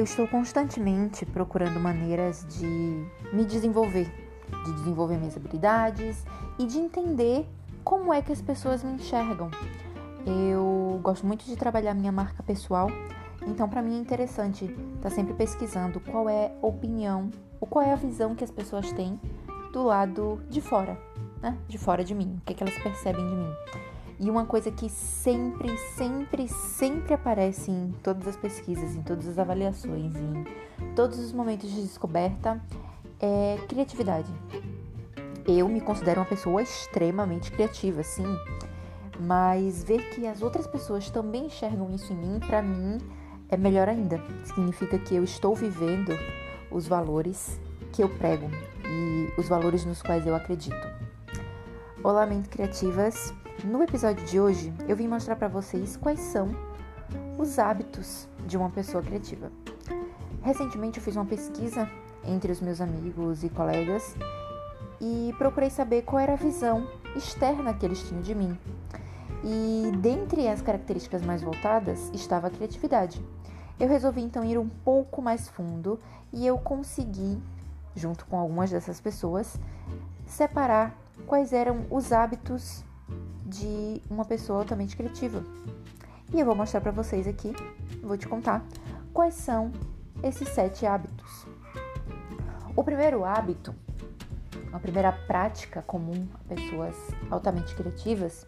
eu estou constantemente procurando maneiras de me desenvolver, de desenvolver minhas habilidades e de entender como é que as pessoas me enxergam. Eu gosto muito de trabalhar minha marca pessoal, então para mim é interessante estar tá sempre pesquisando qual é a opinião ou qual é a visão que as pessoas têm do lado de fora, né? De fora de mim, o que, é que elas percebem de mim. E uma coisa que sempre, sempre, sempre aparece em todas as pesquisas, em todas as avaliações, em todos os momentos de descoberta é criatividade. Eu me considero uma pessoa extremamente criativa, sim, mas ver que as outras pessoas também enxergam isso em mim, para mim, é melhor ainda. Significa que eu estou vivendo os valores que eu prego e os valores nos quais eu acredito. Olá, mente criativas! No episódio de hoje, eu vim mostrar para vocês quais são os hábitos de uma pessoa criativa. Recentemente eu fiz uma pesquisa entre os meus amigos e colegas e procurei saber qual era a visão externa que eles tinham de mim. E dentre as características mais voltadas estava a criatividade. Eu resolvi então ir um pouco mais fundo e eu consegui, junto com algumas dessas pessoas, separar quais eram os hábitos de uma pessoa altamente criativa. E eu vou mostrar para vocês aqui, vou te contar quais são esses sete hábitos. O primeiro hábito, a primeira prática comum a pessoas altamente criativas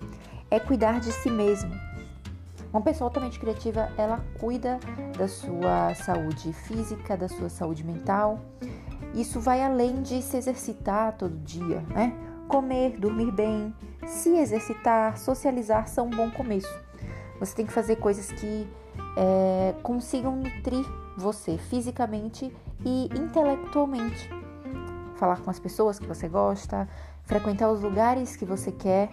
é cuidar de si mesmo. Uma pessoa altamente criativa, ela cuida da sua saúde física, da sua saúde mental. Isso vai além de se exercitar todo dia, né? Comer, dormir bem, se exercitar, socializar são um bom começo. Você tem que fazer coisas que é, consigam nutrir você fisicamente e intelectualmente. Falar com as pessoas que você gosta, frequentar os lugares que você quer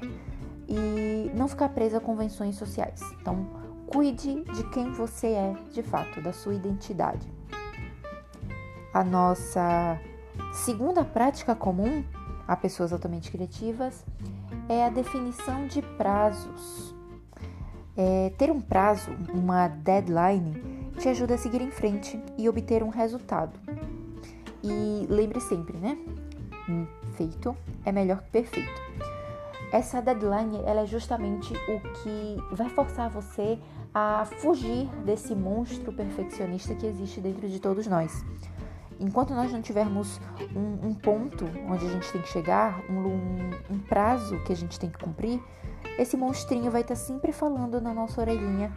e não ficar presa a convenções sociais. Então, cuide de quem você é de fato, da sua identidade. A nossa segunda prática comum a pessoas altamente criativas é a definição de prazos. É, ter um prazo, uma deadline, te ajuda a seguir em frente e obter um resultado. E lembre sempre, né? Feito é melhor que perfeito. Essa deadline ela é justamente o que vai forçar você a fugir desse monstro perfeccionista que existe dentro de todos nós enquanto nós não tivermos um, um ponto onde a gente tem que chegar, um, um, prazo que a gente tem que cumprir, esse monstrinho vai estar tá sempre falando na nossa orelhinha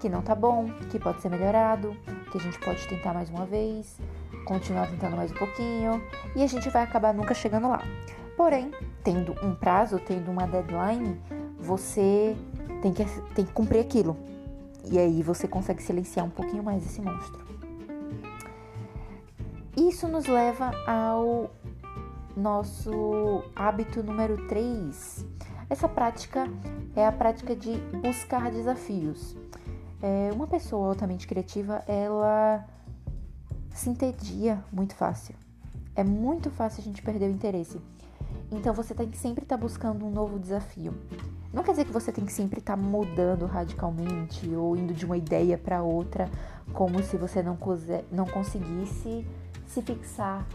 que não tá bom, que pode ser melhorado, que a gente pode tentar mais uma vez, continuar tentando mais um pouquinho e a gente vai acabar nunca chegando lá. Porém, tendo um prazo, tendo uma deadline, você tem que, tem que cumprir aquilo. E aí você consegue silenciar um pouquinho mais esse monstro. Isso nos leva ao nosso hábito número 3. Essa prática é a prática de buscar desafios. É, uma pessoa altamente criativa, ela se entedia muito fácil. É muito fácil a gente perder o interesse. Então você tem que sempre estar tá buscando um novo desafio. Não quer dizer que você tem que sempre estar tá mudando radicalmente ou indo de uma ideia para outra, como se você não, não conseguisse se fixar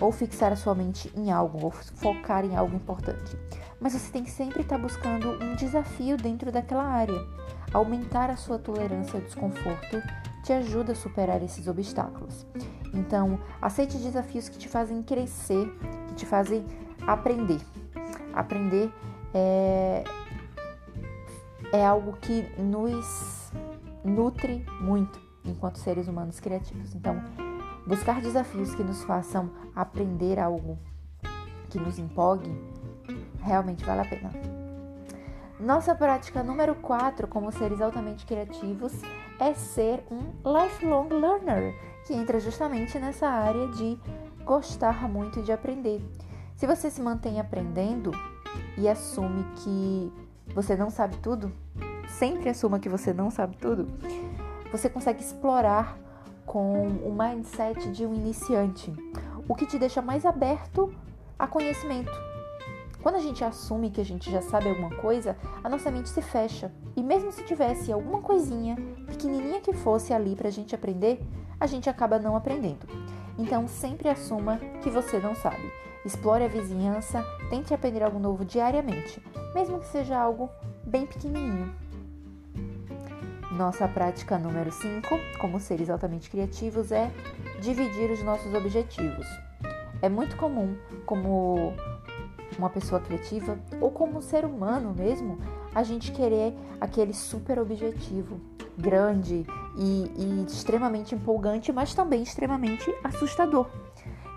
ou fixar a sua mente em algo, ou focar em algo importante. Mas você tem que sempre estar buscando um desafio dentro daquela área. Aumentar a sua tolerância ao desconforto te ajuda a superar esses obstáculos. Então, aceite desafios que te fazem crescer, que te fazem aprender. Aprender é, é algo que nos nutre muito enquanto seres humanos criativos. Então, Buscar desafios que nos façam aprender algo que nos empolgue realmente vale a pena. Nossa prática número 4 como seres altamente criativos é ser um lifelong learner, que entra justamente nessa área de gostar muito de aprender. Se você se mantém aprendendo e assume que você não sabe tudo, sempre assuma que você não sabe tudo, você consegue explorar com o mindset de um iniciante, o que te deixa mais aberto a conhecimento. Quando a gente assume que a gente já sabe alguma coisa, a nossa mente se fecha. E mesmo se tivesse alguma coisinha, pequenininha que fosse ali pra gente aprender, a gente acaba não aprendendo. Então, sempre assuma que você não sabe. Explore a vizinhança, tente aprender algo novo diariamente, mesmo que seja algo bem pequenininho. Nossa prática número 5, como seres altamente criativos, é dividir os nossos objetivos. É muito comum, como uma pessoa criativa ou como um ser humano mesmo, a gente querer aquele super objetivo grande e, e extremamente empolgante, mas também extremamente assustador.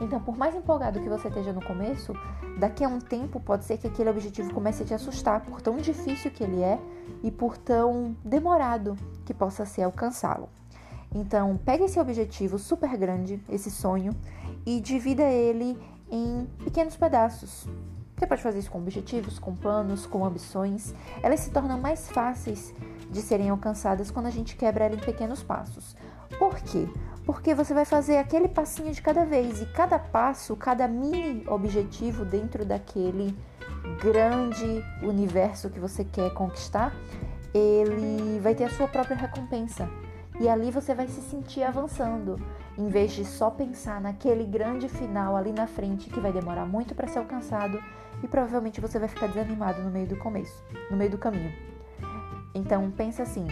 Então, por mais empolgado que você esteja no começo, daqui a um tempo pode ser que aquele objetivo comece a te assustar por tão difícil que ele é e por tão demorado que possa ser alcançá-lo. Então, pegue esse objetivo super grande, esse sonho, e divida ele em pequenos pedaços. Você pode fazer isso com objetivos, com planos, com ambições. Elas se tornam mais fáceis de serem alcançadas quando a gente quebra ela em pequenos passos. Por quê? Porque você vai fazer aquele passinho de cada vez e cada passo, cada mini objetivo dentro daquele grande universo que você quer conquistar, ele vai ter a sua própria recompensa. E ali você vai se sentir avançando, em vez de só pensar naquele grande final ali na frente que vai demorar muito para ser alcançado e provavelmente você vai ficar desanimado no meio do começo, no meio do caminho. Então pensa assim,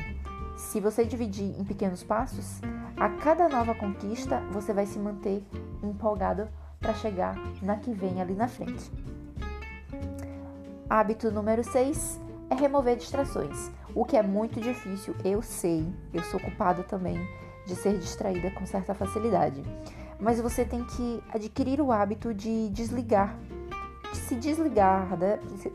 se você dividir em pequenos passos, a cada nova conquista você vai se manter empolgado para chegar na que vem ali na frente. Hábito número 6 é remover distrações, o que é muito difícil, eu sei, eu sou culpada também de ser distraída com certa facilidade. Mas você tem que adquirir o hábito de desligar, de se desligar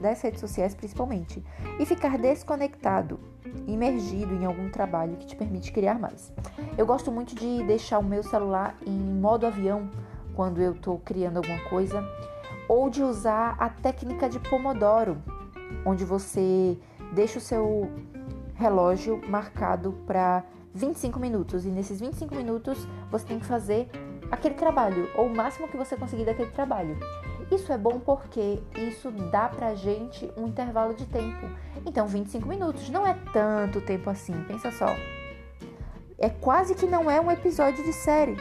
das redes sociais principalmente e ficar desconectado imergido em algum trabalho que te permite criar mais. Eu gosto muito de deixar o meu celular em modo avião quando eu estou criando alguma coisa, ou de usar a técnica de Pomodoro, onde você deixa o seu relógio marcado para 25 minutos e nesses 25 minutos você tem que fazer aquele trabalho ou o máximo que você conseguir daquele trabalho. Isso é bom porque isso dá pra gente um intervalo de tempo. Então, 25 minutos não é tanto tempo assim, pensa só. É quase que não é um episódio de série.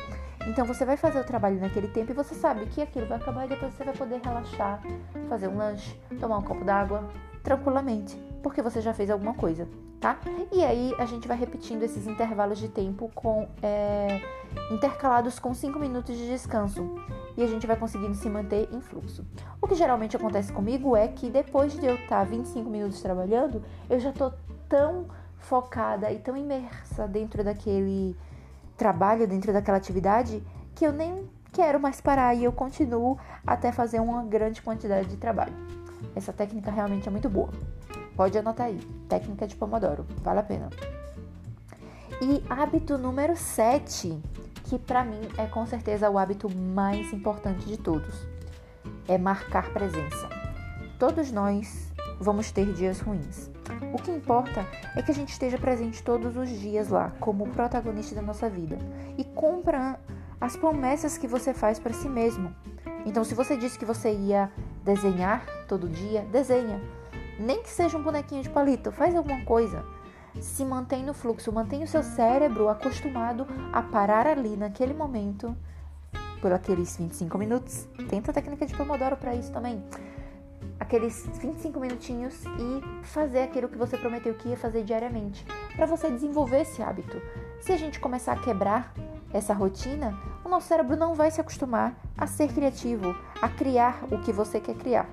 Então você vai fazer o trabalho naquele tempo e você sabe que aquilo vai acabar e depois você vai poder relaxar, fazer um lanche, tomar um copo d'água tranquilamente, porque você já fez alguma coisa, tá? E aí a gente vai repetindo esses intervalos de tempo com é, intercalados com 5 minutos de descanso e a gente vai conseguindo se manter em fluxo. O que geralmente acontece comigo é que depois de eu estar 25 minutos trabalhando, eu já estou tão focada e tão imersa dentro daquele trabalho, dentro daquela atividade, que eu nem quero mais parar e eu continuo até fazer uma grande quantidade de trabalho. Essa técnica realmente é muito boa. Pode anotar aí, técnica de Pomodoro, vale a pena. E hábito número 7 que para mim é com certeza o hábito mais importante de todos. É marcar presença. Todos nós vamos ter dias ruins. O que importa é que a gente esteja presente todos os dias lá, como protagonista da nossa vida, e cumpra as promessas que você faz para si mesmo. Então, se você disse que você ia desenhar todo dia, desenha. Nem que seja um bonequinho de palito, faz alguma coisa se mantém no fluxo, mantém o seu cérebro acostumado a parar ali naquele momento por aqueles 25 minutos. Tenta a técnica de Pomodoro para isso também. Aqueles 25 minutinhos e fazer aquilo que você prometeu que ia fazer diariamente, para você desenvolver esse hábito. Se a gente começar a quebrar essa rotina, o nosso cérebro não vai se acostumar a ser criativo, a criar o que você quer criar.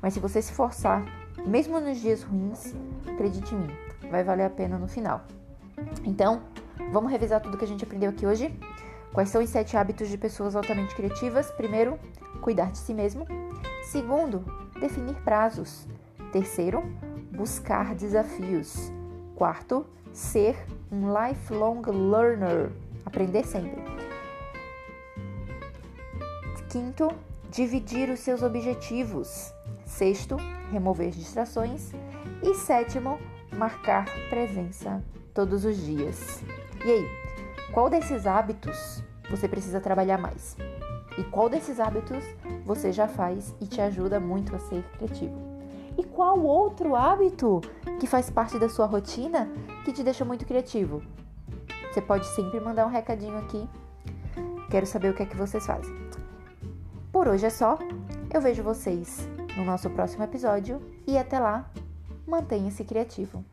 Mas se você se forçar, mesmo nos dias ruins, acredite em mim, vai valer a pena no final. Então, vamos revisar tudo que a gente aprendeu aqui hoje? Quais são os sete hábitos de pessoas altamente criativas? Primeiro, cuidar de si mesmo. Segundo, definir prazos. Terceiro, buscar desafios. Quarto, ser um lifelong learner. Aprender sempre. Quinto, dividir os seus objetivos. Sexto, remover distrações. E sétimo, marcar presença todos os dias. E aí, qual desses hábitos você precisa trabalhar mais? E qual desses hábitos você já faz e te ajuda muito a ser criativo? E qual outro hábito que faz parte da sua rotina que te deixa muito criativo? Você pode sempre mandar um recadinho aqui. Quero saber o que é que vocês fazem. Por hoje é só. Eu vejo vocês no nosso próximo episódio e até lá, mantenha-se criativo.